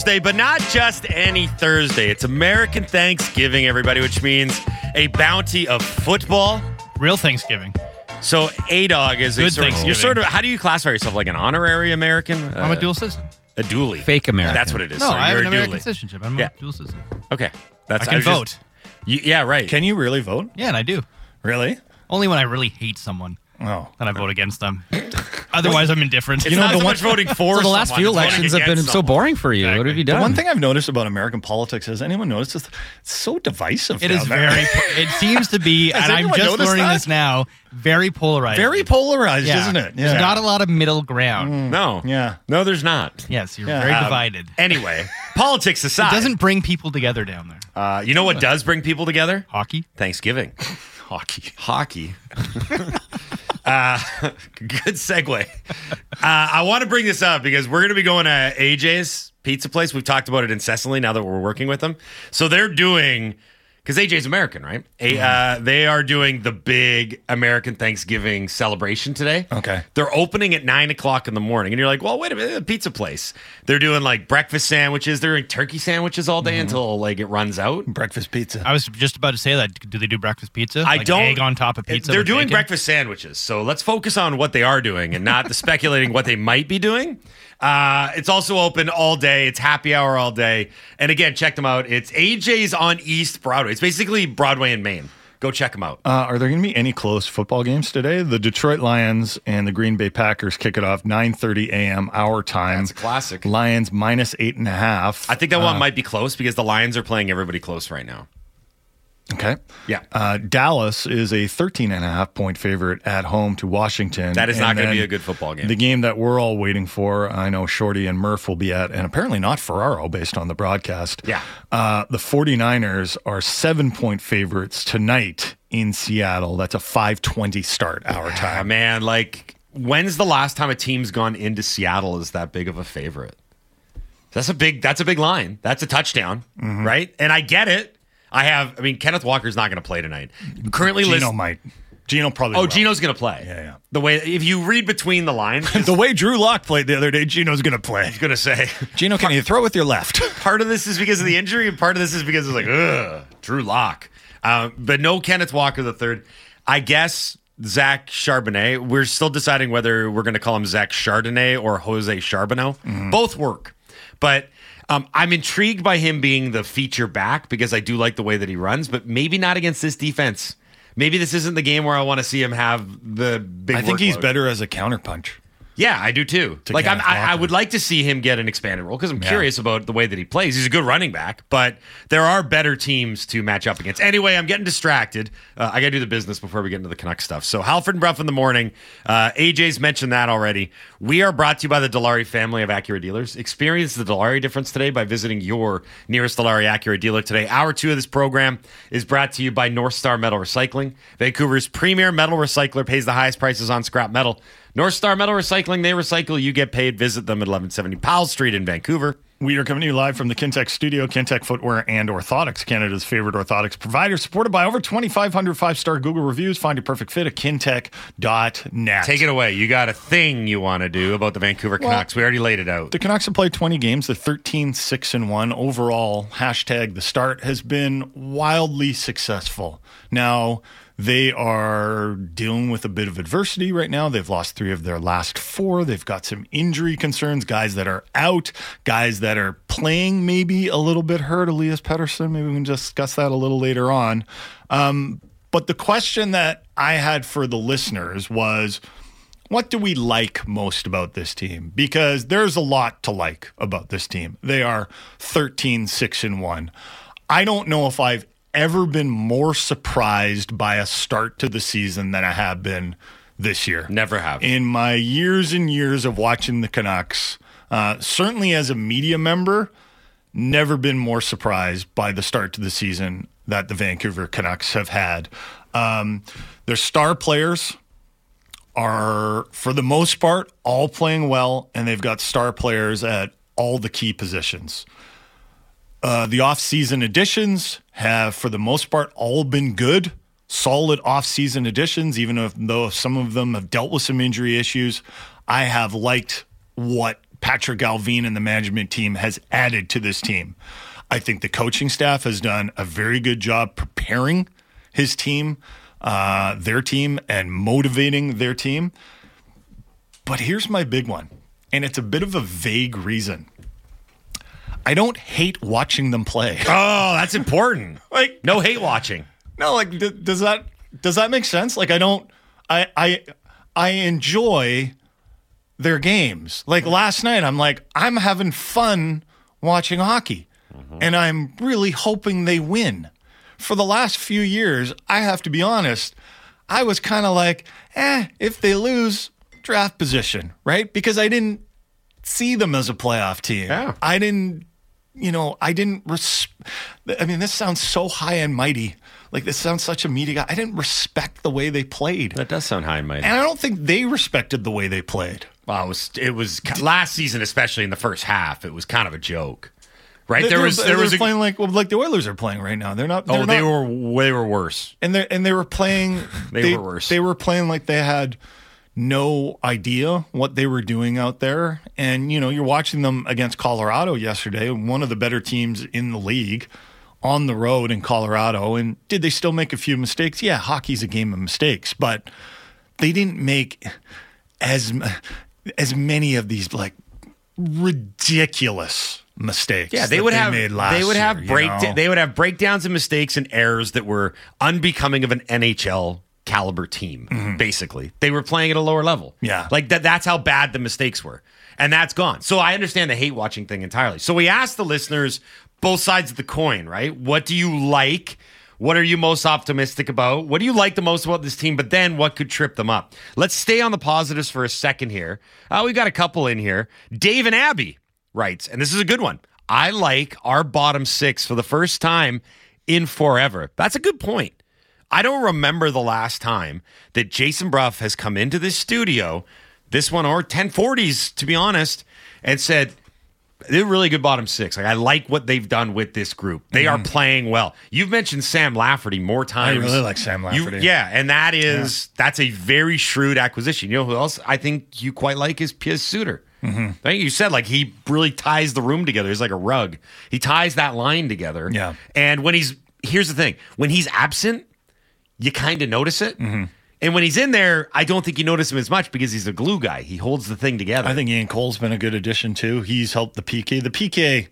703 on a Thursday, but not just any Thursday. It's American Thanksgiving, everybody, which means a bounty of football. Real Thanksgiving. So A Dog is a Good sort of, you're Thanksgiving. sort of how do you classify yourself like an honorary American? I'm Uh, a dual citizen. a dually. Fake American. That's what it is. No, So I have you're an a American dually. citizenship. I'm Yeah. a dual citizen. Okay. That's I can was just- vote. You- yeah, right. Can you really vote? Yeah, and I do. Really? Only when I really hate someone, Oh. then I vote against them. Otherwise, I'm indifferent. it's know, not the so one- much voting for So the last someone, few elections have been against so boring for you. What have you The done? one thing I've noticed about American politics has anyone noticed it's it's so divisive. It down is there. very. It seems to be, Has and I'm just learning that? this now. Very polarized. very polarized, Yeah. isn't it? There's not a lot of middle ground. No. Yeah. No, there's not. Yes, you're Yeah. very Um, divided. Anyway, politics aside. It doesn't bring people together down there. uh, you know what does bring people together? Hockey. Thanksgiving. hockey. Hockey. Uh, good segue. Uh, I want to bring this up because we're going to be going to AJ's pizza place. We've talked about it incessantly now that we're working with them. So they're doing, because AJ's American, right? A, uh, they are doing the big American Thanksgiving celebration today. Okay. They're opening at nine o'clock in the morning. And you're like, well, wait a minute, a pizza place. They're doing like breakfast sandwiches. They're doing turkey sandwiches all day until like it runs out. Breakfast pizza. I was just about to say that. Do they do breakfast pizza? I Like don't. egg on top of pizza. They're with doing bacon? breakfast sandwiches, so let's focus on what they are doing and not the speculating what they might be doing. Uh, it's also open all day. It's happy hour all day. And again, check them out. It's AJ's on East Broadway. It's basically Broadway in Main. Go check them out. Uh, are there going to be any close football games today? The Detroit Lions and the Green Bay Packers kick it off 9:30 a.m. our time. That's a classic. Lions minus eight and a half. I think that one might be close because the Lions are playing everybody close right now. Okay. Yeah. Uh, Dallas is a 13 and a half point favorite at home to Washington. That is not going to be a good football game. The game that we're all waiting for, I know Shorty and Murph will be at, and apparently not Ferraro based on the broadcast. Yeah. Uh, the 49ers are seven point favorites tonight in Seattle. That's a 520 start our time. man, like, when's the last time a team's gone into Seattle as that big of a favorite? That's a big. That's a big line. That's a touchdown, Mm-hmm. right? And I get it. I have. I mean, Kenneth Walker's not going to play tonight. Currently, Geno list- might. Geno probably Oh, will. Geno's going to play. Yeah, yeah. The way if you read between the lines, The way Drew Lock played the other day, Geno's going to play. He's going to say Geno, can you throw with your left? part of this is because of the injury, and part of this is because it's like, ugh, Drew Lock. Um, but no Kenneth Walker the third. I guess Zach Charbonnet. We're still deciding whether we're going to call him Zach Chardonnay or Jose Charbonneau. Both work, but. Um, I'm intrigued by him being the feature back because I do like the way that he runs, but maybe not against this defense. Maybe this isn't the game where I want to see him have the big. I think he's better as a counterpunch. Yeah, I do too. To Like I'm, I, I would like to see him get an expanded role because I'm Yeah. curious about the way that he plays. He's a good running back, but there are better teams to match up against. Anyway, I'm getting distracted. Uh, I got to do the business before we get into the Canuck stuff. So Halford and Brough in the morning. Uh, AJ's mentioned that already. We are brought to you by the Dilawri family of Acura dealers. Experience the Dilawri difference today by visiting your nearest Dilawri Acura dealer today. Hour two of this program is brought to you by North Star Metal Recycling. Vancouver's premier metal recycler pays the highest prices on scrap metal. North Star Metal Recycling, they recycle, you get paid. Visit them at 1170 Powell Street in Vancouver. We are coming to you live from the Kintec studio, Kintec Footwear and Orthotics, Canada's favorite orthotics provider, supported by over 2,500 five star Google reviews. Find your perfect fit at kintec.net. Take it away. You got a thing you want to do about the Vancouver Canucks. we already laid it out. The Canucks have played 20 games. They're 13 6 and 1. Overall, hashtag the start has been wildly successful. Now, they are dealing with a bit of adversity right now. They've lost three of their last four. They've got some injury concerns, guys that are out, guys that are playing maybe a little bit hurt. Elias Pettersson, maybe we can discuss that a little later on. Um, but the question that I had for the listeners was what do we like most about this team? Because there's a lot to like about this team. They are 13 6 and 1. I don't know if I've ever been more surprised by a start to the season than I have been this year. Never have. In my years and years of watching the Canucks, uh, certainly as a media member, never been more surprised by the start to the season that the Vancouver Canucks have had. Um, their star players are, for the most part, all playing well, and they've got star players at all the key positions. Uh, the off-season additions have, for the most part, all been good, solid off-season additions. Even if, though some of them have dealt with some injury issues, I have liked what Patrik Allvin and the management team has added to this team. I think the coaching staff has done a very good job preparing his team, uh, their team, and motivating their team. But here's my big one, and it's a bit of a vague reason. I don't hate watching them play. Oh, that's important. like no hate watching. No, like d- does that does that make sense? Like I don't I I I enjoy their games. Like last night I'm like I'm having fun watching hockey. And I'm really hoping they win. For the last few years, I have to be honest, I was kind of like, "Eh, if they lose, draft position, right? Because I didn't see them as a playoff team. Yeah. I didn't, you know, I didn't. Res- I mean, this sounds so high and mighty. Like this sounds such a media guy. I didn't respect the way they played, That does sound high and mighty. and I don't think they respected the way they played. Well, it was it was last season, especially in the first half. It was kind of a joke, right? They- there they was were- there they was were a, playing like well, like the Oilers are playing right now. They're not. oh they're they not- were they were worse. and they and they were playing. They were worse. They were playing like they had no idea what they were doing out there. And you know, you're watching them against Colorado yesterday, one of the better teams in the league, on the road in Colorado. And did they still make a few mistakes? Yeah, hockey's a game of mistakes, but they didn't make as as many of these like ridiculous mistakes. Yeah, they would have made last they would have year, you break know? they would have breakdowns and mistakes and errors that were unbecoming of an NHL caliber team. Basically, they were playing at a lower level. Mm-hmm. Yeah. like that. That's how bad the mistakes were, and that's gone. So I understand the hate watching thing entirely. So we asked the listeners both sides of the coin, right? What do you like? What are you most optimistic about? What do you like the most about this team? But then what could trip them up? Let's stay on the positives for a second here. Uh, we've got a couple in here. Dave and Abby writes, and this is a good one. I like our bottom six for the first time in forever. That's a good point. I don't remember the last time that Jason Brough has come into this studio, this one or 1040s, to be honest, and said, they're really good bottom six. Like I like what they've done with this group. They are playing well. You've mentioned Sam Lafferty more times. I really like Sam You- Lafferty. yeah, and that is that's a very shrewd acquisition. You know who else I think you quite like is Pius Suter. Mm-hmm. I think you said like he really ties the room together. He's like a rug. He ties that line together. Yeah. And when he's here's the thing: when he's absent, you kind of notice it. Mm-hmm. And when he's in there, I don't think you notice him as much because he's a glue guy. He holds the thing together. I think Ian Cole's been a good addition too. He's helped the PK. The PK,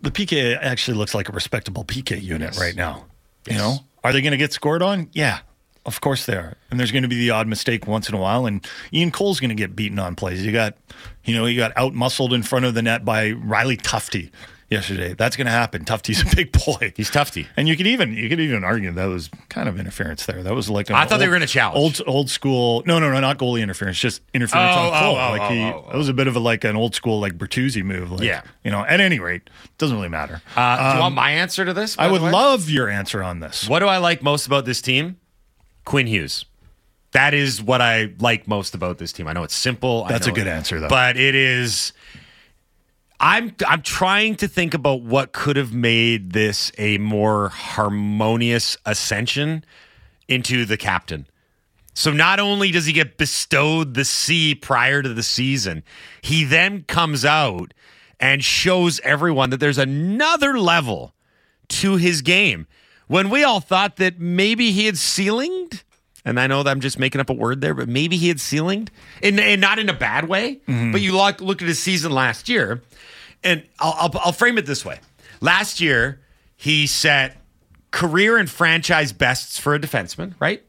the PK actually looks like a respectable PK unit right now. You know, are they going to get scored on? Yeah, of course they are. And there's going to be the odd mistake once in a while. And Ian Cole's going to get beaten on plays. You got, you know, you got out muscled in front of the net by Riley Tufte yesterday. That's going to happen. Tufte's a big boy. He's Tufte. And you could even you could even argue that was kind of interference there. That was like an I thought they were gonna challenge. old old school. No, no, no, not goalie interference. Just interference Oh, on Cole. oh, oh, like he, oh, oh, it was a bit of a like an old school like Bertuzzi move. Like, Yeah. you know. At any rate, it doesn't really matter. Uh, do you want my answer to this? Um, I would love your answer on this. What do I like most about this team? Quinn Hughes. That is what I like most about this team. I know it's simple. I That's a good it- answer, though. But it is. I'm I'm trying to think about what could have made this a more harmonious ascension into the captain. So not only does he get bestowed the C prior to the season, he then comes out and shows everyone that there's another level to his game. When we all thought that maybe he had ceilinged, and I know that I'm just making up a word there, but maybe he had ceilinged, and, and not in a bad way. Mm-hmm. But you look, look at his season last year, and I'll, I'll, I'll frame it this way. Last year, he set career and franchise bests for a defenseman, right?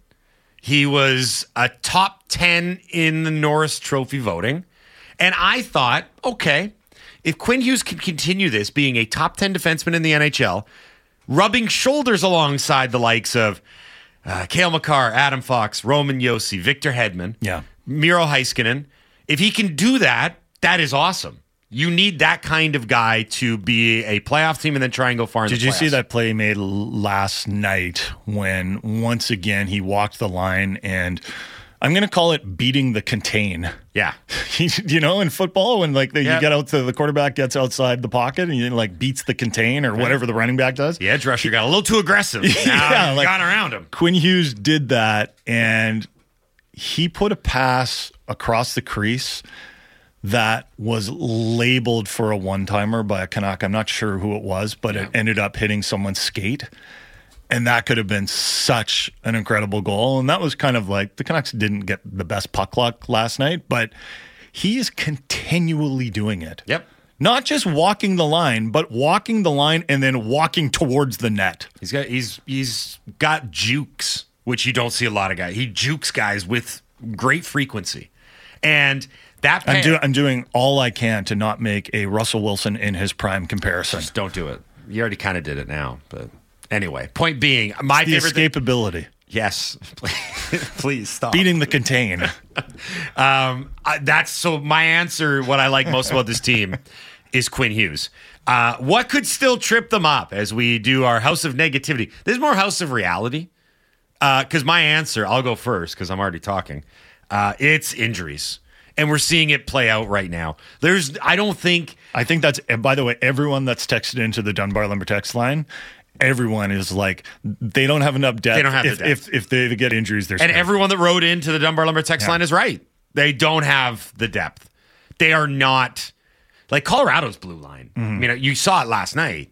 He was a top 10 in the Norris Trophy voting. And I thought, okay, if Quinn Hughes can continue this being a top 10 defenseman in the NHL, rubbing shoulders alongside the likes of uh, Cale Makar, Adam Fox, Roman Josi, Victor Hedman, Yeah. Miro Heiskanen, if he can do that, that is awesome. You need that kind of guy to be a playoff team and then try and go far Did you see that play made last night when once again he walked the line and I'm going to call it beating the contain. Yeah. You know, in football, when like the, Yeah. you get out to the quarterback gets outside the pocket and he like beats the contain or whatever the running back does. The edge rusher got a little too aggressive. Yeah, you like- got around him. Quinn Hughes did that and he put a pass across the crease that was labeled for a one timer by a Canuck. I'm not sure who it was, but it ended up hitting someone's skate. And that could have been such an incredible goal. And that was kind of like the Canucks didn't get the best puck luck last night, but he is continually doing it. Yep. Not just walking the line, but walking the line and then walking towards the net. He's got he's he's got jukes, which you don't see a lot of guys. He jukes guys with great frequency, and that I'm, do- I'm doing all I can to not make a Russell Wilson in his prime comparison. Just don't do it. You already kind of did it now, but anyway. Point being, my The favorite. thing- yes, please stop. beating the contain. Um, I, that's so. My answer, what I like most about this team, is Quinn Hughes. Uh, what could still trip them up as we do our house of negativity? There's more house of reality. Because my answer, I'll go first because I'm already talking. Uh, it's injuries, and we're seeing it play out right now. There's, I don't think I think that's, and by the way, everyone that's texted into the Dunbar Lumber text line, everyone is like, they don't have enough depth. They don't have the if, depth. If, if they get injuries, they're And screwed. everyone that wrote into the Dunbar Lumber text Yeah. line is right. They don't have the depth. They are not like Colorado's blue line. Mm-hmm. I mean, you saw it last night.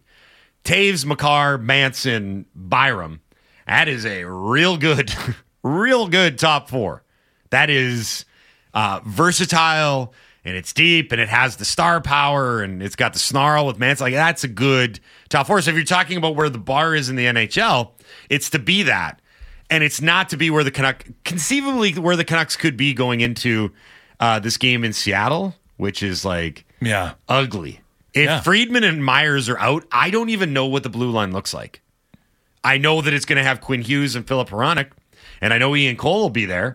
Toews, Makar, Manson, Byram. That is a real good, real good top four. That is uh, versatile and it's deep and it has the star power and it's got the snarl with Manson. Like that's a good top four. So if you're talking about where the bar is in the NHL, it's to be that and it's not to be where the Canuck conceivably where the Canucks could be going into uh, this game in Seattle, which is like yeah. ugly. If Yeah. Friedman and Myers are out, I don't even know what the blue line looks like. I know that it's going to have Quinn Hughes and Filip Hronek, and I know Ian Cole will be there.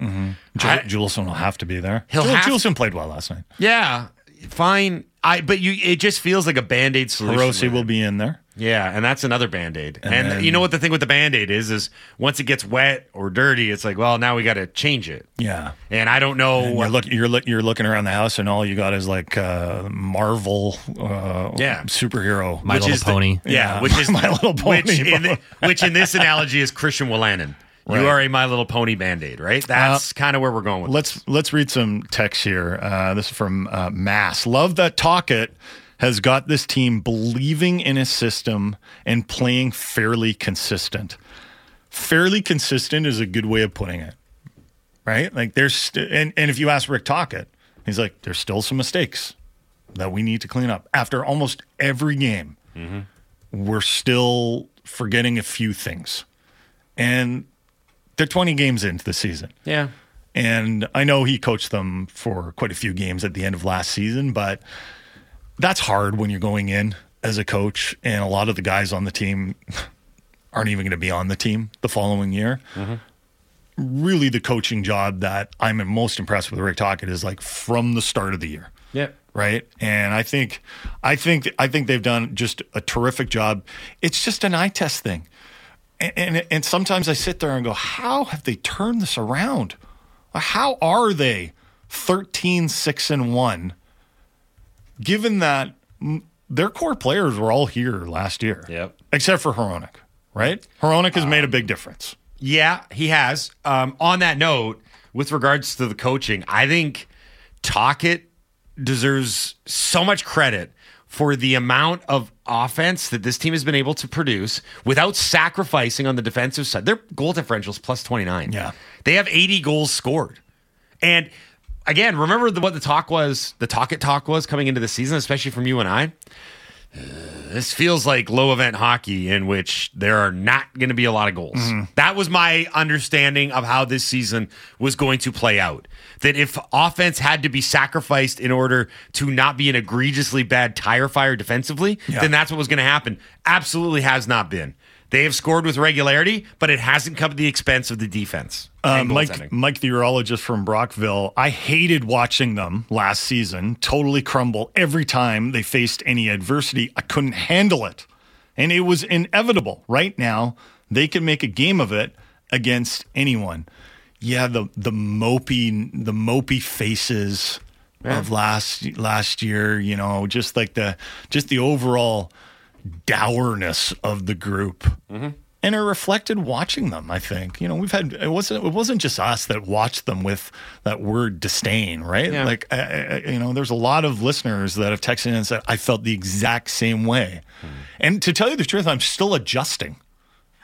Ju- I- Juulsen will have to be there. He'll Jul- have- Juulsen played well last night. yeah, fine. I but you it just feels like a band aid solution. Hirose will be in there. Yeah, and that's another band aid. And, then- you know what the thing with the band aid is is once it gets wet or dirty, it's like, well, now we got to change it. Yeah. And I don't know. And you're, look, you're, look, you're looking around the house, and all you got is like uh, Marvel uh, Yeah. superhero. My Little is the- Pony. yeah, Yeah, which is My Little Pony, Which in, bro. which in this analogy is Christian Wolanin. Right. You are a My Little Pony band aid, right? That's kind of where we're going with. Let's let's read some text here. Uh, this is from uh, Mass. Love that Tocchet has got this team believing in a system and playing fairly consistent. Fairly consistent is a good way of putting it, right? Like there's st- and and if you ask Rick Tocchet, he's like, there's still some mistakes that we need to clean up. After almost every game, we're still forgetting a few things, and they're 20 games into the season. Yeah. And I know he coached them for quite a few games at the end of last season, but that's hard when you're going in as a coach, and a lot of the guys on the team aren't even going to be on the team the following year. Mm-hmm. Really, the coaching job that I'm most impressed with Rick Tocchet is like from the start of the year Yep. right? And I think, I think, I think they've done just a terrific job. It's just an eye test thing, and and, and sometimes I sit there and go, how have they turned this around? How are they 13, 6, and 1? Given that their core players were all here last year. Yep. Except for Hronek, right? Hronek has made a big difference. Yeah, he has. Um, on that note, with regards to the coaching, I think Tocchet deserves so much credit for the amount of offense that this team has been able to produce without sacrificing on the defensive side. Their goal differential is plus 29. Yeah. They have 80 goals scored. And again, remember the, what the talk was, the Tocchet talk was coming into the season, especially from you and I? This feels like low event hockey in which there are not going to be a lot of goals. Mm-hmm. That was my understanding of how this season was going to play out. That if offense had to be sacrificed in order to not be an egregiously bad tire fire defensively, Yeah. then that's what was going to happen. Absolutely has not been. They have scored with regularity, but it hasn't come at the expense of the defense. Uh, Mike. Mike, the urologist from Brockville, I hated watching them last season totally crumble every time they faced any adversity. I couldn't handle it. And it was inevitable. Right now, they can make a game of it against anyone. Yeah, the the mopey the mopey faces of last last year, you know, just like the just the overall dourness of the group. And and it reflected watching them. I think you know we've had it wasn't it wasn't just us that watched them with that word disdain, right? Yeah. Like I, I, you know, there's a lot of listeners that have texted in and said I felt the exact same way. Hmm. And to tell you the truth, I'm still adjusting.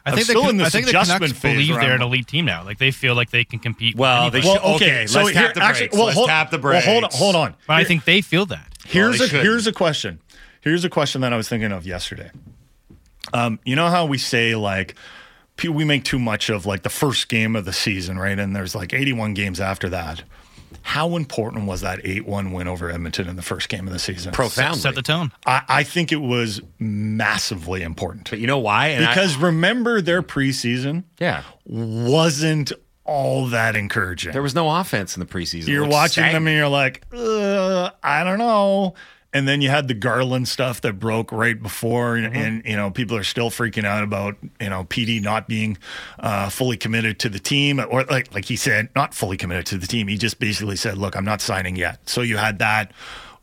I I'm think still the, in I this think the adjustment Canucks phase believe they're an elite team now. Like they feel like they can compete. Well, with they anybody. should- okay, let's tap the brakes. Let's hold, tap the well, hold on, hold on. But I think they feel that. Here's they a shouldn't. here's a question. Here's a question that I was thinking of yesterday. Um, you know how we say like we make too much of like the first game of the season, right? And there's like 81 games after that. How important was that 8-1 win over Edmonton in the first game of the season? Profoundly. Set the tone. I, I think it was massively important. But you know why? And I- Because remember their preseason yeah, wasn't all that encouraging. there was no offense in the preseason. You're looked watching them and you're like, uh, I don't know. And then you had the Garland stuff that broke right before, and, and you know people are still freaking out about you know PD not being uh, fully committed to the team, or like like he said, not fully committed to the team. He just basically said, "Look, I'm not signing yet." So you had that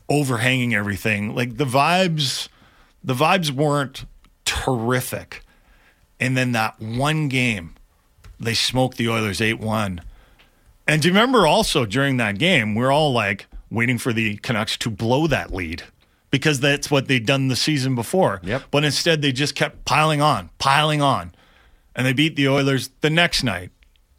overhanging everything. Like the vibes, the vibes weren't terrific. And then that one game, they smoked the Oilers eight one. And do you remember also during that game, we're all like waiting for the Canucks to blow that lead because that's what they'd done the season before. Yep. But instead, they just kept piling on, piling on. And they beat the Oilers the next night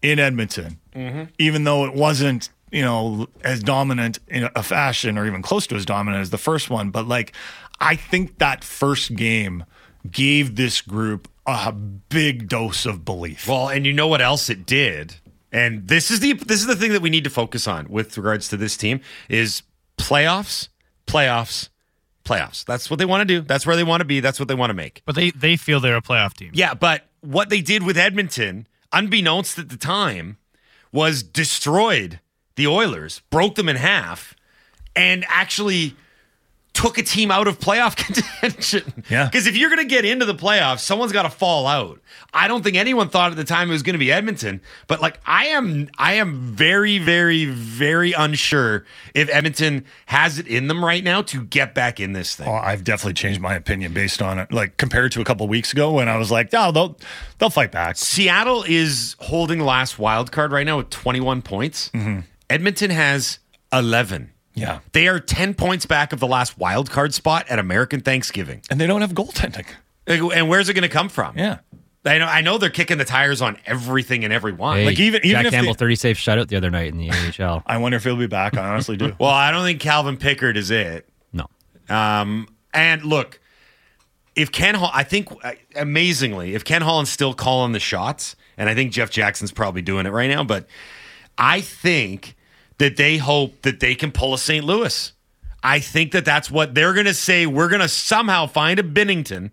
in Edmonton, mm-hmm. even though it wasn't, you know, as dominant in a fashion or even close to as dominant as the first one. But like, I think that first game gave this group a big dose of belief. Well, and you know what else it did? And this is the this is the thing that we need to focus on with regards to this team is playoffs, playoffs, playoffs. That's what they want to do. That's where they want to be. That's what they want to make. But they they feel they're a playoff team. Yeah, but what they did with Edmonton, unbeknownst at the time, was destroyed the Oilers, broke them in half, and actually took a team out of playoff contention. Yeah. Because if you're going to get into the playoffs, someone's got to fall out. I don't think anyone thought at the time it was going to be Edmonton, but like I am, I am very, very, very unsure if Edmonton has it in them right now to get back in this thing. Oh, I've definitely changed my opinion based on it. Like compared to a couple of weeks ago when I was like, "Oh, they'll they'll fight back." Seattle is holding the last wild card right now with 21 points. Mm-hmm. Edmonton has 11. Yeah, They are 10 points back of the last wild card spot at American Thanksgiving. and they don't have goaltending. And where's it going to come from? Yeah, I know. I know they're kicking the tires on everything and everyone. Hey, Like, even- even Jack if Campbell they- 30 save shutout the other night in the NHL. I wonder if he'll be back. I honestly do. well, I don't think Calvin Pickard is it. No. Um, and look, if Ken Hall, I think uh, amazingly, if Ken Holland's still calling the shots, and I think Jeff Jackson's probably doing it right now, but I think that they hope that they can pull a St. Louis. I think that that's what they're going to say. We're going to somehow find a Binnington,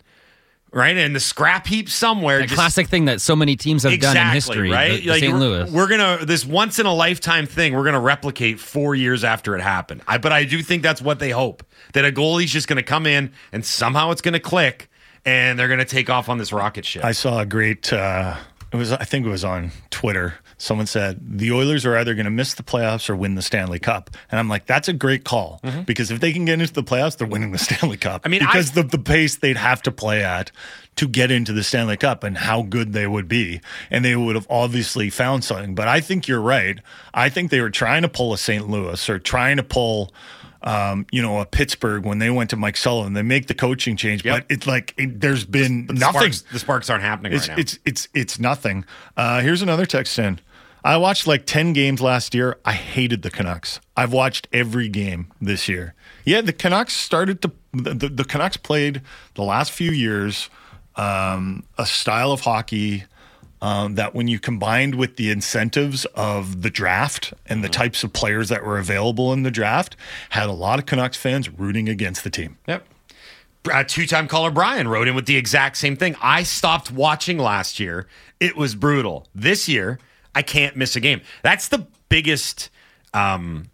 right, in the scrap heap somewhere. That just- classic thing that so many teams have done in history. right? the- the like St. we're, Louis. we're gonna this once in a lifetime thing. We're gonna replicate four years after it happened. I, but I do think that's what they hope that a goalie's just gonna come in and somehow it's gonna click and they're gonna take off on this rocket ship. I saw a great. Uh, it was I think it was on Twitter. Someone said the Oilers are either going to miss the playoffs or win the Stanley Cup, and I'm like, that's a great call because if they can get into the playoffs, they're winning the Stanley Cup. Mm-hmm. I mean, because I- the the pace they'd have to play at to get into the Stanley Cup and how good they would be, and they would have obviously found something. But I think you're right. I think they were trying to pull a St. Louis or trying to pull. Um, you know, a Pittsburgh when they went to Mike Sullivan, they make the coaching change, Yep. but it's like it, there's been the nothing. Sparks, the sparks aren't happening It's right now. it's it's it's nothing. Uh, here's another text in. I watched like ten games last year. I hated the Canucks. I've watched every game this year. Yeah, the Canucks started to the, the, the Canucks played the last few years um, a style of hockey um, that when you combined with the incentives of the draft and the types of players that were available in the draft, had a lot of Canucks fans rooting against the team. Yep. Uh, two-time caller Brian wrote in with the exact same thing. I stopped watching last year. It was brutal. This year, I can't miss a game. That's the biggest. Um,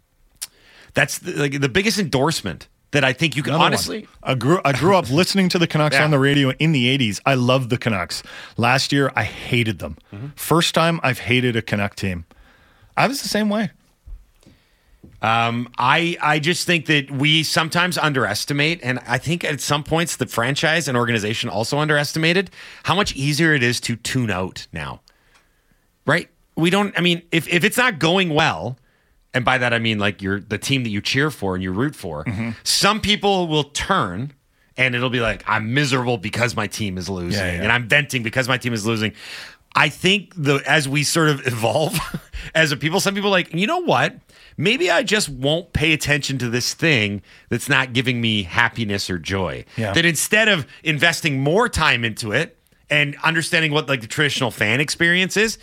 that's the, like the biggest endorsement that I think you can Another one. honestly. I grew I grew up listening to the Canucks Yeah. on the radio in the 80s. I loved the Canucks. Last year I hated them. First time I've hated a Canuck team. I was the same way. Um, I I just think that we sometimes underestimate, and I think at some points the franchise and organization also underestimated how much easier it is to tune out now. We don't. I mean, if if it's not going well, and by that I mean like you're the team that you cheer for and you root for. Mm-hmm. Some people will turn. And it'll be like, I'm miserable because my team is losing, Yeah, yeah. and I'm venting because my team is losing. I think the as we sort of evolve as a people, some people are like, you know what? Maybe I just won't pay attention to this thing that's not giving me happiness or joy. Yeah. That instead of investing more time into it and understanding what like the traditional fan experience is,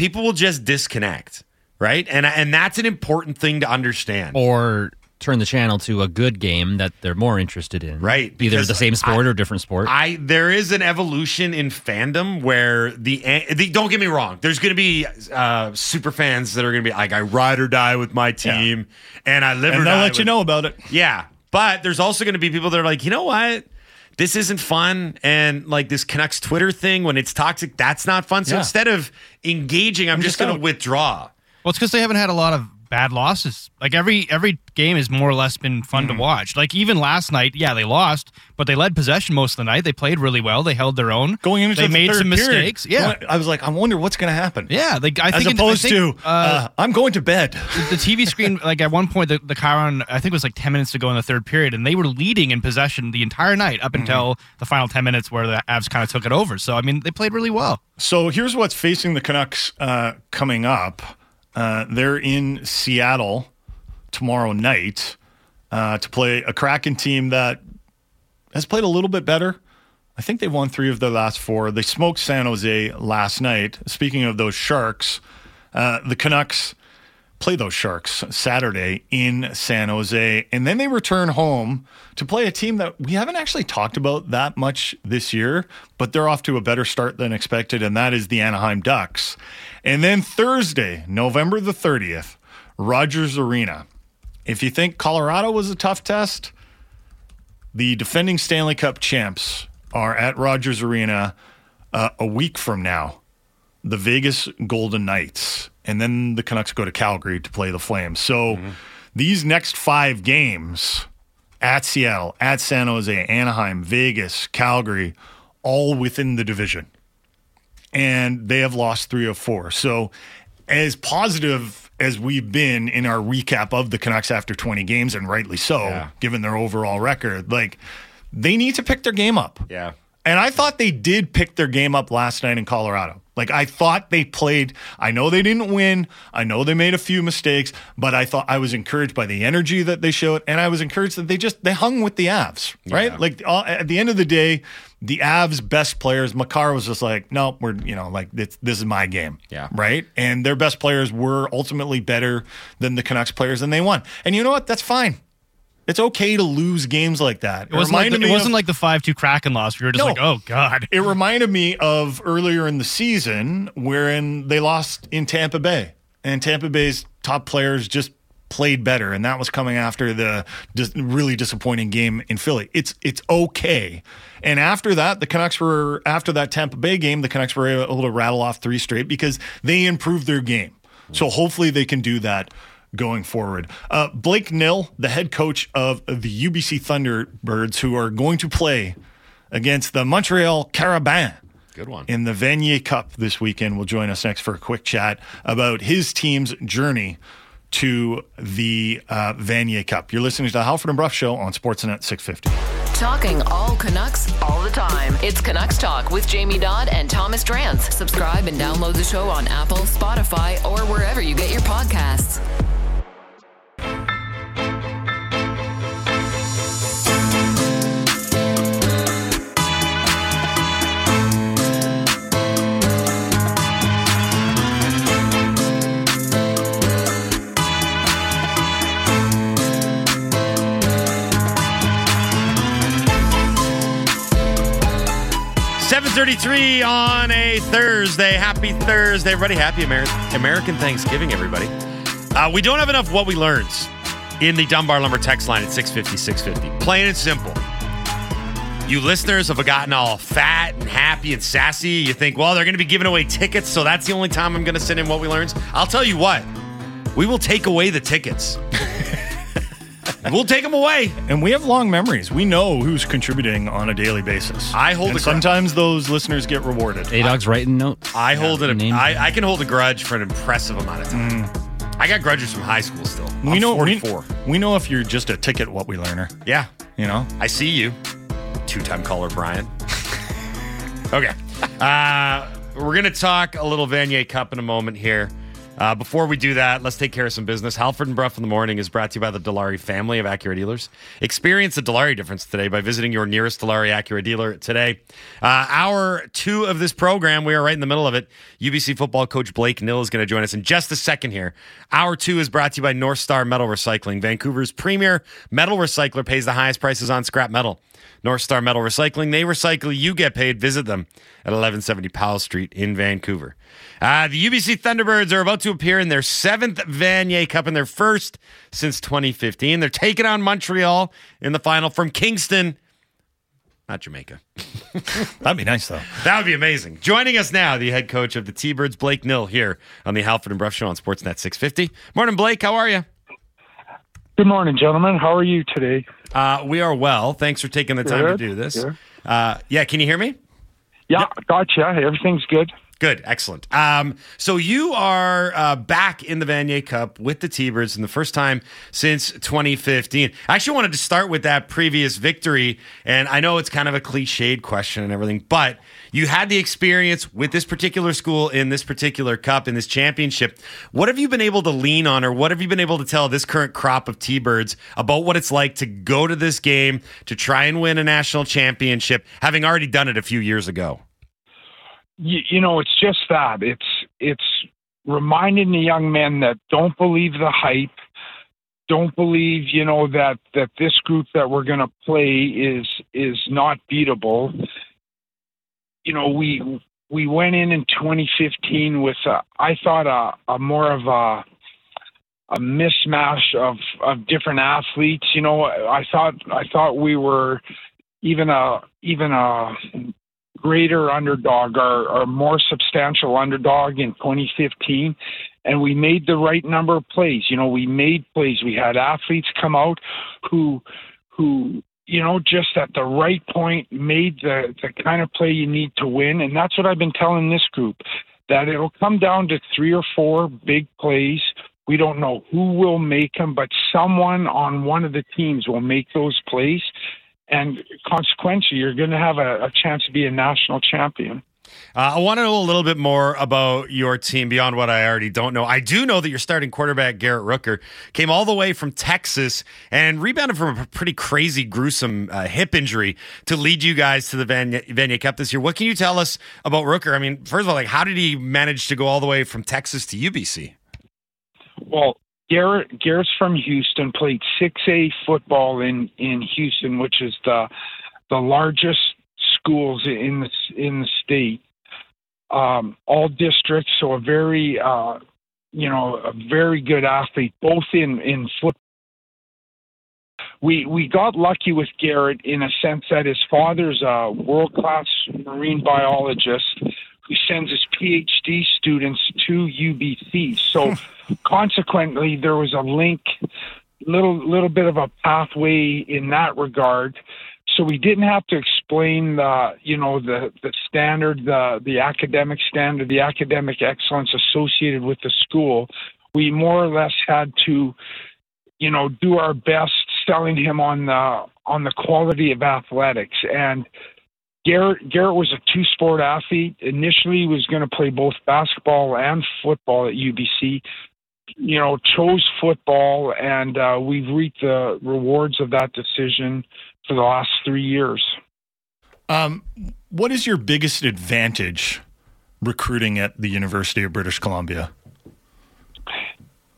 people will just disconnect, right? And and that's an important thing to understand. Or turn the channel to a good game that they're more interested in. Right, Either the same sport I- or different sport. I there is an evolution in fandom where the, the don't get me wrong. There's going to be uh, super fans that are going to be like, I ride or die with my team, and I live or And die. they'll let you know about it. Yeah, but there's also going to be people that are like, you know what? This isn't fun, and like this Canucks Twitter thing when it's toxic, that's not fun. So Yeah. instead of engaging, I'm, just just going to withdraw. Well, it's because they haven't had a lot of bad losses. Like every every game has more or less been fun Mm-hmm. to watch. Like even last night, yeah, they lost, but they led possession most of the night. They played really well. They held their own. Going into they the made some period, mistakes. Yeah, I was like, I wonder what's going to happen. yeah. Like I As think I opposed think, to, uh, I'm going to bed. the TV screen, like at one point, the, the Chiron, I think it was like 10 minutes to go in the third period, and they were leading in possession the entire night up until the final 10 minutes where the Avs kind of took it over. So, I mean, they played really well. So here's what's facing the Canucks uh, coming up. Uh, they're in Seattle tomorrow night uh, to play a Kraken team that has played a little bit better. I think they won three of their last four. They smoked San Jose last night. Speaking of those Sharks, uh, the Canucks play those Sharks Saturday in San Jose, and then they return home to play a team that we haven't actually talked about that much this year, but they're off to a better start than expected, and that is the Anaheim Ducks. And then Thursday, November the 30th, Rogers Arena. If you think Colorado was a tough test, the defending Stanley Cup champs are at Rogers Arena uh, a week from now the Vegas Golden Knights, and then the Canucks go to Calgary to play the Flames. So these next five games at Seattle, at San Jose, Anaheim, Vegas, Calgary, all within the division. And they have lost three of four. So, as positive as we've been in our recap of the Canucks after 20 games, and rightly so, Yeah. given their overall record, like they need to pick their game up. Yeah. And I thought they did pick their game up last night in Colorado. Like I thought they played. I know they didn't win. I know they made a few mistakes, but I thought I was encouraged by the energy that they showed, and I was encouraged that they just they hung with the Avs. Right? Yeah. Like all, at the end of the day, the Avs' best players. Makar was just like, no, we're you know like this, this is my game. Yeah. Right. And their best players were ultimately better than the Canucks players, and they won. And you know what? That's fine. It's okay to lose games like that. It wasn't, like reminded the, it wasn't of- like the 5 2 Kraken loss. We were just No. like, oh, God. it reminded me of earlier in the season wherein they lost in Tampa Bay, and Tampa Bay's top players just played better, and that was coming after the dis- really disappointing game in Philly. It's it's okay. And after that, the Canucks were after that Tampa Bay game, the Canucks were able to rattle off three straight because they improved their game. So hopefully they can do that going forward. Uh, Blake Nill, the head coach of the UBC Thunderbirds, who are going to play against the Montreal Carabins Good one. in the Vanier Cup this weekend, will join us next for a quick chat about his team's journey to the uh, Vanier Cup. You're listening to the Halford and Brough Show on Sportsnet 650. Talking all Canucks all the time. It's Canucks Talk with Jamie Dodd and Thomas Drance. Subscribe and download the show on Apple, Spotify, or wherever you get your podcasts. Seven thirty-three on a Thursday. Happy Thursday, everybody! Happy Ameri- American Thanksgiving, everybody. Uh, we don't have enough what we learned in the Dunbar Lumber text line at 650, 650. Plain and simple. You listeners have gotten all fat and happy and sassy. You think, well, they're going to be giving away tickets, so that's the only time I'm going to send in what we learned. I'll tell you what, we will take away the tickets. we'll take them away. And we have long memories. We know who's contributing on a daily basis. I hold and a gr- sometimes those listeners get rewarded. A Dog's writing notes. I hold it. name I, I can hold a grudge for an impressive amount of time. I got grudges from high school still. We I'm know we, 44. we know if you're just a ticket what we learner. yeah, You know? I see you, two-time caller Brian. okay, uh, we're gonna talk a little Vanier Cup in a moment here. Uh, before we do that, let's take care of some business. Halford and Brough in the morning is brought to you by the Dilawri family of Acura dealers. Experience the Dilawri difference today by visiting your nearest Dilawri Acura dealer today. Uh, hour two of this program, we are right in the middle of it. UBC football coach Blake Nill is going to join us in just a second here. Hour two is brought to you by North Star Metal Recycling. Vancouver's premier metal recycler pays the highest prices on scrap metal. North Star Metal Recycling. They recycle, you get paid. Visit them at 1170 Powell Street in Vancouver. Uh, the UBC Thunderbirds are about to appear in their seventh Vanier Cup and their first since 2015. They're taking on Montreal in the final from Kingston, not Jamaica. That'd be nice though. That would be amazing. Joining us now, the head coach of the T-Birds, Blake Nill, here on the Halford and Brough Show on Sportsnet 650. Morning, Blake. How are you? Good morning, gentlemen. How are you today? Uh, we are well. Thanks for taking the time to do this. Uh, yeah, can you hear me? Yeah, gotcha. Everything's good. Good, excellent. Um, so you are uh, back in the Vanier Cup with the T-Birds in the first time since 2015. I actually wanted to start with that previous victory, and I know it's kind of a cliched question and everything, but you had the experience with this particular school in this particular cup in this championship. What have you been able to lean on, or what have you been able to tell this current crop of T-Birds about what it's like to go to this game to try and win a national championship, having already done it a few years ago? You, you know, it's just that. It's it's reminding the young men that don't believe the hype, don't believe you know that that this group that we're going to play is is not beatable. You know, we we went in in 2015 with a, I thought a, a more of a a mismatch of of different athletes. You know, I thought I thought we were even a even a greater underdog or, or more substantial underdog in 2015 and we made the right number of plays. You know we made plays. We had athletes come out who who you know just at the right point made the the kind of play you need to win. And that's what I've been telling this group that it'll come down to three or four big plays. We don't know who will make them but someone on one of the teams will make those plays and consequently, you're going to have a, a chance to be a national champion. Uh, I want to know a little bit more about your team beyond what I already don't know. I do know that your starting quarterback, Garrett Rooker, came all the way from Texas and rebounded from a pretty crazy, gruesome uh, hip injury to lead you guys to the Vanier Cup this year. What can you tell us about Rooker? I mean, first of all, like, how did he manage to go all the way from Texas to UBC? Well, Garrett Garrett's from Houston, played 6A football in in Houston, which is the the largest schools in the in the state. Um, all districts, so a very uh, you know a very good athlete, both in in football. We we got lucky with Garrett in a sense that his father's a world class marine biologist who sends his PhD students to UBC. So consequently, there was a link, little little bit of a pathway in that regard. So we didn't have to explain the you know the the standard, the the academic standard, the academic excellence associated with the school. We more or less had to, you know, do our best selling him on the on the quality of athletics and Garrett Garrett was a two sport athlete. Initially, he was going to play both basketball and football at UBC. You know, chose football, and uh, we've reaped the rewards of that decision for the last three years. Um, what is your biggest advantage recruiting at the University of British Columbia?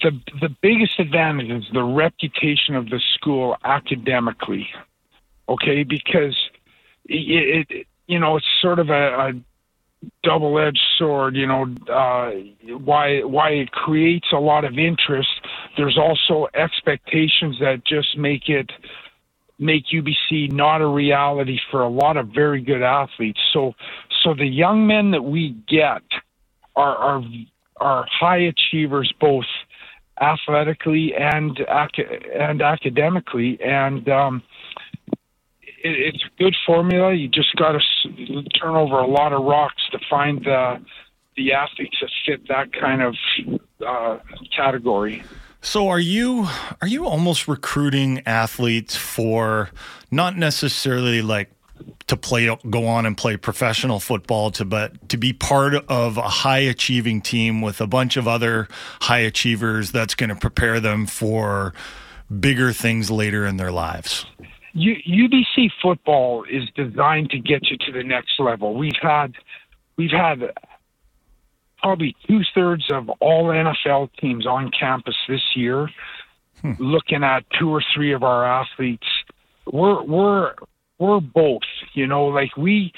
The the biggest advantage is the reputation of the school academically. Okay, because it, it you know it's sort of a, a double-edged sword you know uh, why why it creates a lot of interest. There's also expectations that just make it make UBC not a reality for a lot of very good athletes. So so the young men that we get are are are high achievers both athletically and and academically, and um, it, it's a good formula. You just got to turn over a lot of rocks to find the the athletes that fit that kind of uh, category. So are you are you almost recruiting athletes for not necessarily like to play go on and play professional football to but to be part of a high achieving team with a bunch of other high achievers that's going to prepare them for bigger things later in their lives. U- UBC football is designed to get you to the next level. We've had we've had probably two thirds of all NFL teams on campus this year. Hmm. Looking at two or three of our athletes, we're we're we're both. You know, like we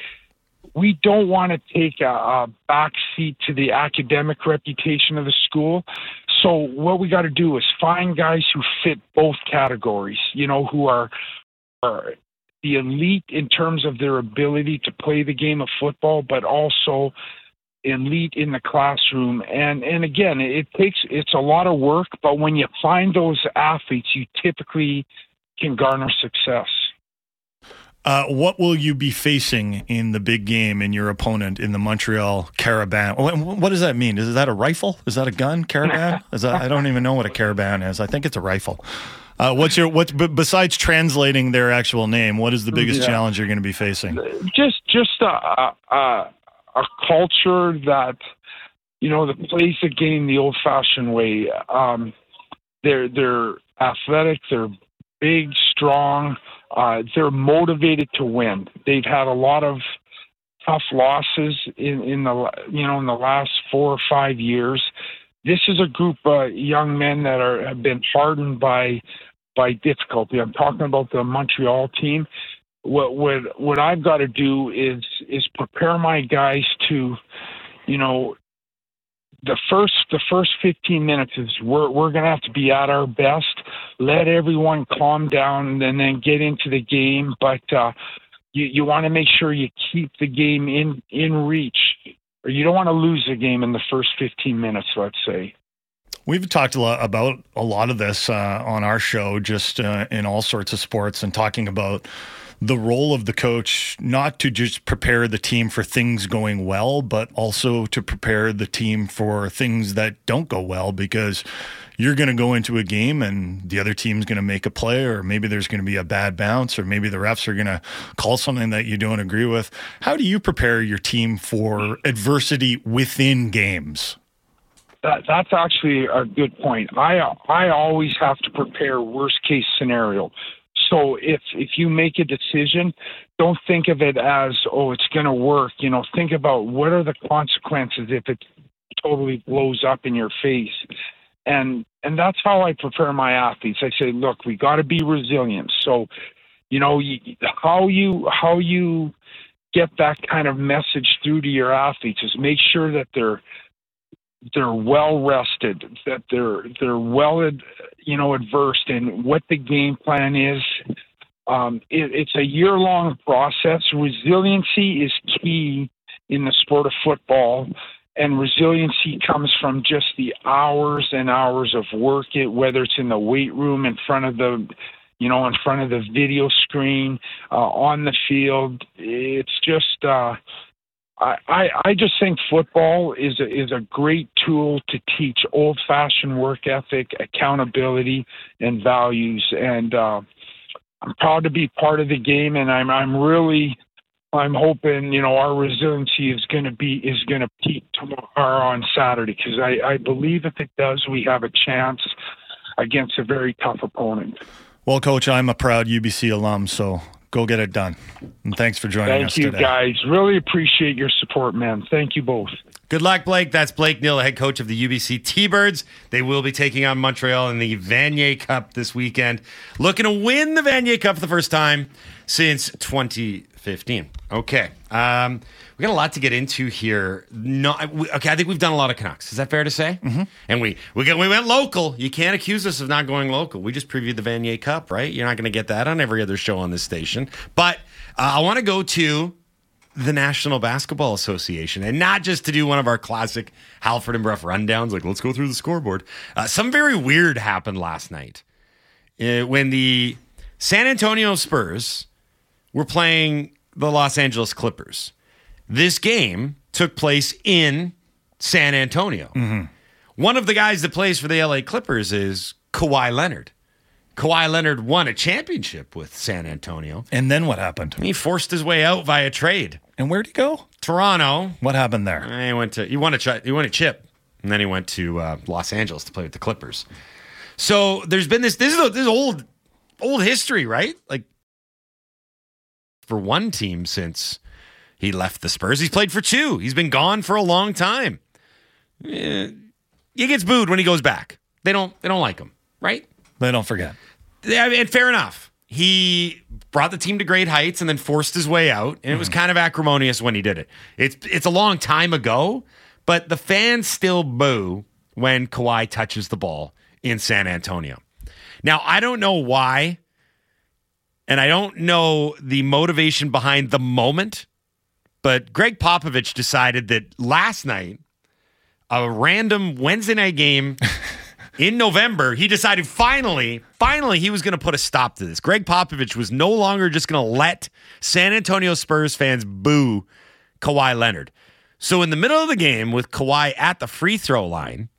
we don't want to take a, a back seat to the academic reputation of the school. So what we got to do is find guys who fit both categories. You know, who are are the elite in terms of their ability to play the game of football, but also elite in the classroom. And and again, it takes it's a lot of work, but when you find those athletes, you typically can garner success. Uh, what will you be facing in the big game in your opponent in the Montreal Carabin? What, does that mean? Is that a rifle? Is that a gun? Carabin? Is that, I don't even know what a caravan is. I think it's a rifle. Uh, what's your what? Besides translating their actual name, what is the biggest Yeah. challenge you're going to be facing? just just a, a a culture that you know that plays the game the old fashioned way. Um, they're they're athletic, they're big, strong, uh, they're motivated to win. They've had a lot of tough losses in in the you know in the last four or five years. This is a group of young men that are have been hardened by by difficulty. I'm talking about the Montreal team what what what I've got to do is is prepare my guys to, you know, the first the first 15 minutes is we're we're gonna have to be at our best. Let everyone calm down and then get into the game. But uh, you you want to make sure you keep the game in in reach, or you don't want to lose the game in the first 15 minutes. Let's say. We've talked a lot about a lot of this uh, on our show, just uh, in all sorts of sports, and talking about the role of the coach not to just prepare the team for things going well, but also to prepare the team for things that don't go well because you're going to go into a game and the other team's going to make a play, or maybe there's going to be a bad bounce, or maybe the refs are going to call something that you don't agree with. How do you prepare your team for adversity within games? That, that's actually a good point. I I always have to prepare worst case scenario. So if if you make a decision, don't think of it as oh it's going to work. You know, think about what are the consequences if it totally blows up in your face. And and that's how I prepare my athletes. I say, look, we got to be resilient. So, you know, how you how you get that kind of message through to your athletes is make sure that they're they're well rested, that they're they're well, you know, adversed in what the game plan is. Um, it, it's a year long process. Resiliency is key in the sport of football, and resiliency comes from just the hours and hours of work. It whether it's in the weight room, in front of the you know, in front of the video screen, uh, on the field. It's just, uh, I, I, just think football is a, is a great tool to teach old fashioned work ethic, accountability, and values. And uh, I'm proud to be part of the game, and I'm I'm really I'm hoping you know our resiliency is going to be is going to peak tomorrow on Saturday because I, I believe if it does, we have a chance against a very tough opponent. Well, Coach, I'm a proud UBC alum, so go get it done. And thanks for joining Thank us Thank you, today. guys. Really appreciate your support, man. Thank you both. Good luck, Blake. That's Blake Nill, head coach of the UBC T-Birds. They will be taking on Montreal in the Vanier Cup this weekend, looking to win the Vanier Cup for the first time since 2015. Okay, um, we got a lot to get into here. No, we, okay, I think we've done a lot of Canucks. Is that fair to say? Mm-hmm. And we we got, we went local. You can't accuse us of not going local. We just previewed the Vanier Cup, right? You're not going to get that on every other show on this station. But uh, I want to go to the National Basketball Association, and not just to do one of our classic Halford and Brough rundowns, like let's go through the scoreboard. Uh, some very weird happened last night uh, when the San Antonio Spurs were playing the Los Angeles Clippers. This game took place in San Antonio. One of the guys that plays for the LA Clippers is Kawhi Leonard. Kawhi Leonard won a championship with San Antonio. And then what happened? He forced his way out via trade. And where'd he go? Toronto. What happened there? He went to he won a he won a chip, and then he went to uh, Los Angeles to play with the Clippers. So there's been this this is this is old old history, right? Like for one team since he left the Spurs, he's played for two. He's been gone for a long time. Eh, he gets booed when he goes back. They don't they don't like him, right? They don't forget. Yeah, and fair enough. He brought the team to great heights and then forced his way out, and it was kind of acrimonious when he did it. It's it's a long time ago, but the fans still boo when Kawhi touches the ball in San Antonio. Now, I don't know why, and I don't know the motivation behind the moment, but Gregg Popovich decided that last night, a random Wednesday night game in November, he decided finally, finally, he was going to put a stop to this. Gregg Popovich was no longer just going to let San Antonio Spurs fans boo Kawhi Leonard. So, in the middle of the game, with Kawhi at the free throw line,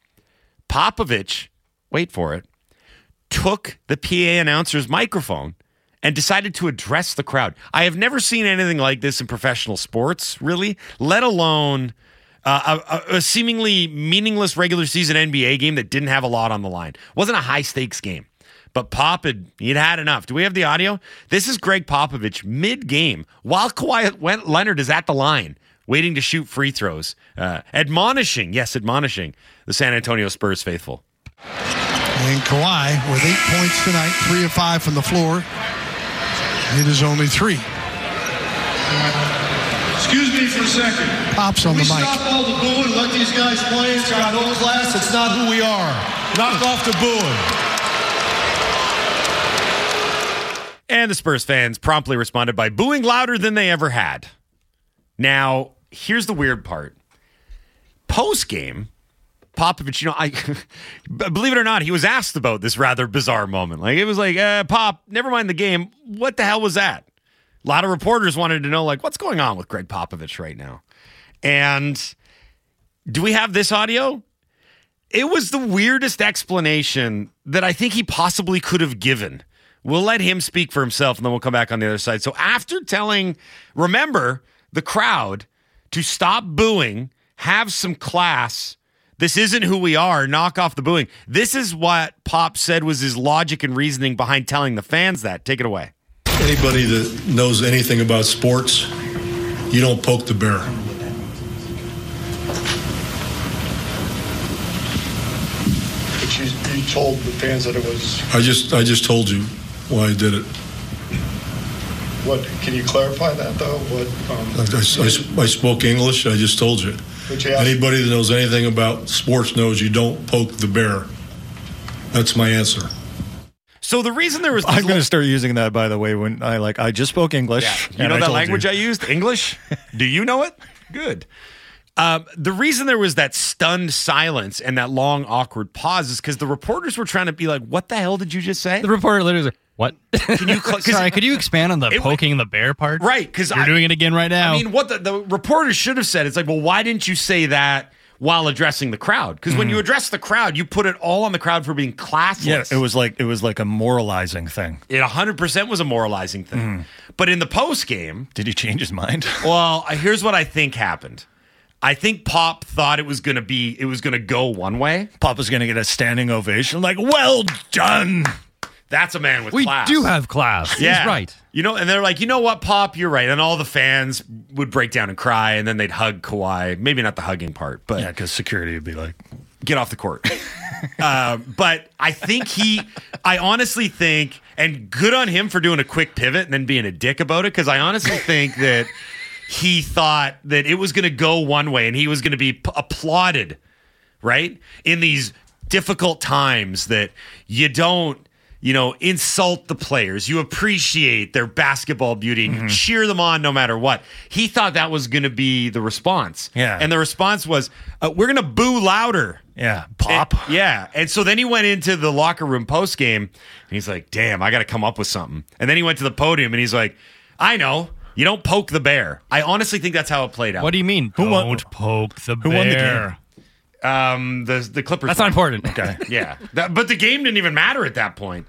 Popovich, wait for it, took the PA announcer's microphone and decided to address the crowd. I have never seen anything like this in professional sports, really, let alone uh, a, a seemingly meaningless regular season NBA game that didn't have a lot on the line. wasn't a high stakes game. But Pop had he'd had enough. Do we have the audio? This is Gregg Popovich mid game while Kawhi Leonard is at the line waiting to shoot free throws, uh, admonishing, yes, admonishing the San Antonio Spurs faithful. And Kawhi with eight points tonight, three of five from the floor. It is only three. Excuse me for a second. Pops on Can the we mic. stop all the booing let these guys play? It's got old class. It's not who we are. Knock off the booing. And the Spurs fans promptly responded by booing louder than they ever had. Now, here's the weird part. Post game, Popovich, you know, I believe it or not, he was asked about this rather bizarre moment. Like it was like, uh, Pop, never mind the game. What the hell was that? A lot of reporters wanted to know, like, what's going on with Gregg Popovich right now? And do we have this audio? It was the weirdest explanation that I think he possibly could have given. We'll let him speak for himself and then we'll come back on the other side. So, after telling, remember, the crowd to stop booing, have some class, this isn't who we are, knock off the booing. This is what Pop said was his logic and reasoning behind telling the fans that. Take it away. Anybody that knows anything about sports, you don't poke the bear. But you, you told the fans that it was I just I just told you why I did it. what? Can you clarify that though? What? I, Um, I- I spoke English. I just told you. But you Anybody that knows anything about sports knows you don't poke the bear. That's my answer. So, the reason there was I'm going to start using that, by the way, when I like, I just spoke English. You know I that told language you. I used? English? Do you know it? Good. Um, the reason there was that stunned silence and that long, awkward pause is because the reporters were trying to be like, what the hell did you just say? The reporter literally was like, "What?" Can you, cl- Sorry, could you expand on the It- poking the bear part? right? Because You're doing it again right now. I mean, what the, the reporters should have said, it's like, well, why didn't you say that while addressing the crowd? Because when you mm-hmm. address the crowd, you put it all on the crowd for being classless. Yeah, it was like it was like a moralizing thing. It 100% was a moralizing thing. Mm-hmm. But in the post game, Did he change his mind? Well, here's what I think happened. I think Pop thought it was going to be it was going to go one way. Papa's going to get a standing ovation. Like, well done. That's a man with we class. do have class. yeah. He's right. You know, and they're like, you know what, Pop, you're right. And all the fans would break down and cry, and then they'd hug Kawhi. Maybe not the hugging part, but Yeah, because security would be like, get off the court. uh, but I think he, I honestly think, and good on him for doing a quick pivot and then being a dick about it, because I honestly think that he thought that it was going to go one way and he was going to be p- applauded, right? In these difficult times that you don't. You know, insult the players. You appreciate their basketball beauty and you cheer them on no matter what. He thought that was going to be the response. Yeah. And the response was, uh, we're going to boo louder. Yeah, pop. And- yeah. And so then he went into the locker room post game and he's like, damn, I got to come up with something. And then he went to the podium and he's like, I know. You don't poke the bear. I honestly think that's how it played out. What do you mean? Who Don't won- poke the who bear. won the game? Um, the the Clippers. That's not important. Okay. Yeah, That- but the game didn't even matter at that point.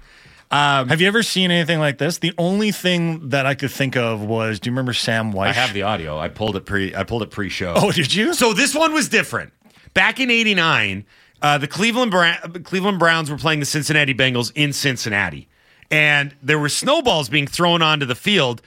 Have you ever seen anything like this? The only thing that I could think of was, do you remember Sam Wyche? I have the audio. I pulled it pre. I pulled it pre-show. Oh, did you? So this one was different. Back in '89, uh, the Cleveland Bra- Cleveland Browns were playing the Cincinnati Bengals in Cincinnati, and there were snowballs being thrown onto the field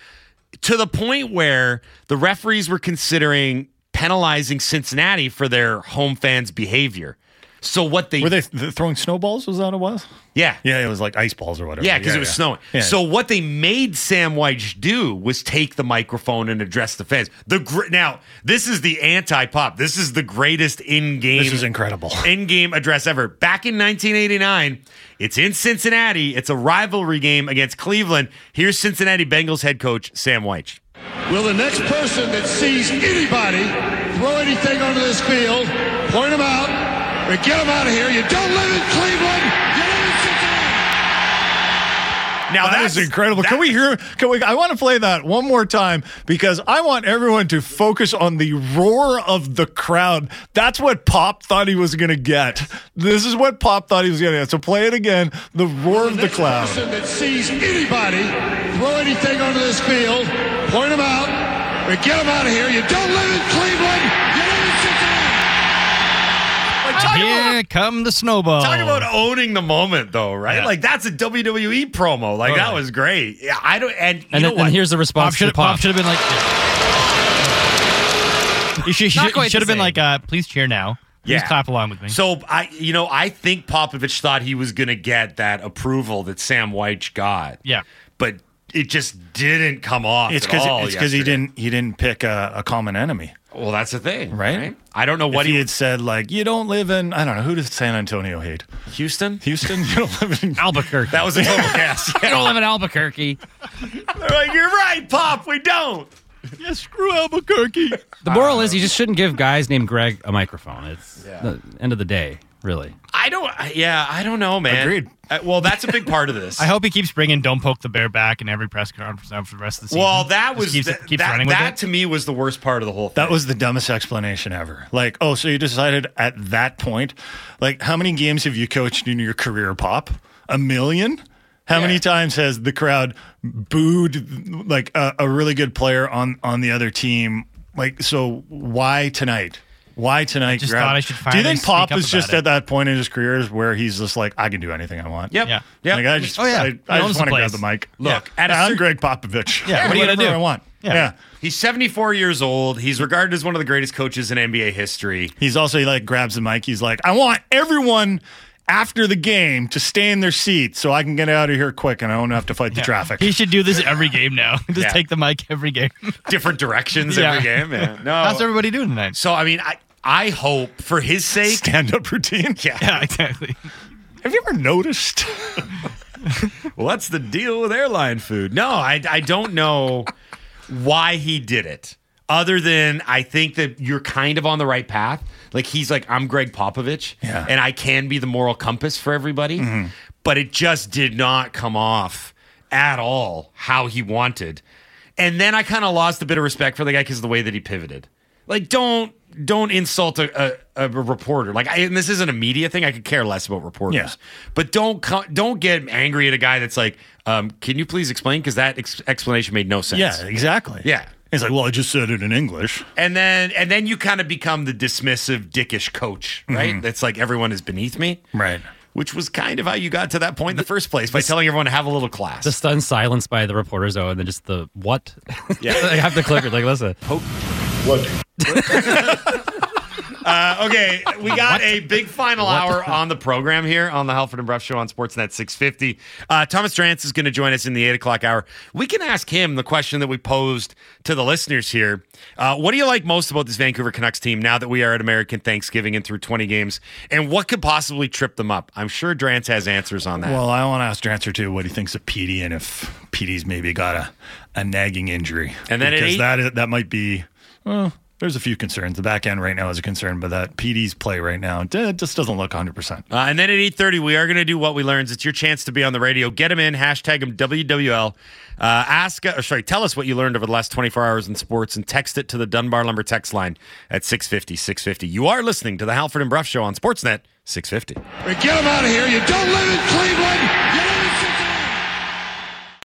to the point where the referees were considering penalizing Cincinnati for their home fans' behavior. So what they Were they th- throwing snowballs? Was that what it was? yeah Yeah, it was like ice balls or whatever. Yeah, because it was yeah. snowing. Yeah. So what they made Sam Wyche do was take the microphone and address the fans. The gr- now this is the anti-pop. This is the greatest in-game. This is incredible. In-game address ever. Back in 1989, it's in Cincinnati. It's a rivalry game against Cleveland. Here's Cincinnati Bengals head coach Sam Wyche. Will the next person that sees anybody throw anything onto this field, point them out, or get them out of here? You don't live in Cleveland. You live in Cincinnati. Now that's incredible. Can we hear? Can we? I want to play that one more time because I want everyone to focus on the roar of the crowd. That's what Pop thought he was going to get. This is what Pop thought he was going to get. So play it again. The roar of the crowd. person that sees anybody throw anything onto this field, point them out, and get them out of here. You don't live in Cleveland. You live in Cincinnati. Here come the snowball. Talk about owning the moment, though, right? Yeah. Like that's a WWE promo. Like that Totally. was great. Yeah, I don't. And you And, know then, what? and here's the Pop response should to Pop. Pop should have been like. You should, should, should have the been like, uh, please cheer now. Please Yeah. clap along with me. So I, you know, I think Popovich thought he was going to get that approval that Sam Wyche got. Yeah. but it just didn't come off. It's because because it's because he didn't he didn't pick a, a common enemy, Well, that's the thing, right? I don't know what If he he had said like you don't live in I don't know who does San Antonio hate Houston. Houston you don't live in Albuquerque. That was a total guess. you don't live in Albuquerque. They're like, you're right, Pop. We don't. yeah, screw Albuquerque. The moral is you just shouldn't give guys named Greg a microphone. It's the end of the day, really. I don't. Yeah, I don't know, man. Agreed. Uh, well, that's a big part of this. I hope he keeps bringing "Don't poke the bear" back in every press conference now for the rest of the season. Well, that Just was keeps, th- keeps that, running with that it. to me was the worst part of the whole thing. That was the dumbest explanation ever. Like, oh, so you decided at that point, like, how many games have you coached in your career, Pop? A million? How Yeah. many times has the crowd booed like a, a really good player on on the other team? Like, so why tonight? Why tonight? just grab- thought I should Do you finally think speak Pop up is just about it. at that point in his career where he's just like, I can do anything I want? Yep. Yeah. Yep. Like, I just, Oh, yeah. I, He I owns just want to grab place. the mic. Look, yeah. at a I'm cer- Gregg Popovich. Yeah, what are you gonna Whatever do? I want. Yeah. yeah. He's 74 years old. He's regarded as one of the greatest coaches in NBA history. He's also he like grabs the mic. He's like, I want everyone after the game to stay in their seats so I can get out of here quick and I don't have to fight the traffic. He should do this every game now. Just Yeah. take the mic every game. Different directions Yeah. every game. Yeah. No. How's everybody doing tonight? so I mean, I I hope for his sake. Stand up routine. Yeah. Yeah, exactly. Have you ever noticed? What's the deal with airline food? No, I I don't know why he did it. Other than I think that you're kind of on the right path. Like he's like I'm Gregg Popovich, Yeah. and I can be the moral compass for everybody. Mm-hmm. But it just did not come off at all how he wanted. And then I kind of lost a bit of respect for the guy because of the way that he pivoted. Like don't don't insult a, a, a reporter. Like I, and this isn't a media thing. I could care less about reporters. Yeah. But don't co- don't get angry at a guy that's like, um, can you please explain? Because that ex- explanation made no sense. yeah, exactly. Yeah. He's like, well, I just said it in English. And then and then you kind of become the dismissive, dickish coach, right? That's like everyone is beneath me. Right. Which was kind of how you got to that point in the first place by telling everyone to have a little class. The stunned silence by the reporters, though, and then just the what? Yeah. I have to click it. Like, listen. What? Uh, okay, we got a big final hour on the program here on the Halford and Brough Show on Sportsnet 650. Uh, Thomas Drance is going to join us in the 8 o'clock hour. We can ask him the question that we posed to the listeners here. Uh, what do you like most about this Vancouver Canucks team now that we are at American Thanksgiving and through 20 games? And what could possibly trip them up? I'm sure Drance has answers on that. Well, I want to ask Drancer too what he thinks of Petey and if Petey's maybe got a, a nagging injury. And then because that is- that might be well, there's a few concerns. The back end right now is a concern, but that Petey's play right now it just doesn't look 100. percent Uh, and then at 8.30, we are going to do what we learned. It's your chance to be on the radio. Get him in, hashtag him WWL. Uh, ask, or sorry, tell us what you learned over the last 24 hours in sports and text it to the Dunbar Lumber text line at 650, 650. You are listening to the Halford and Brough Show on Sportsnet 650. Get him out of here. You don't live in Cleveland. You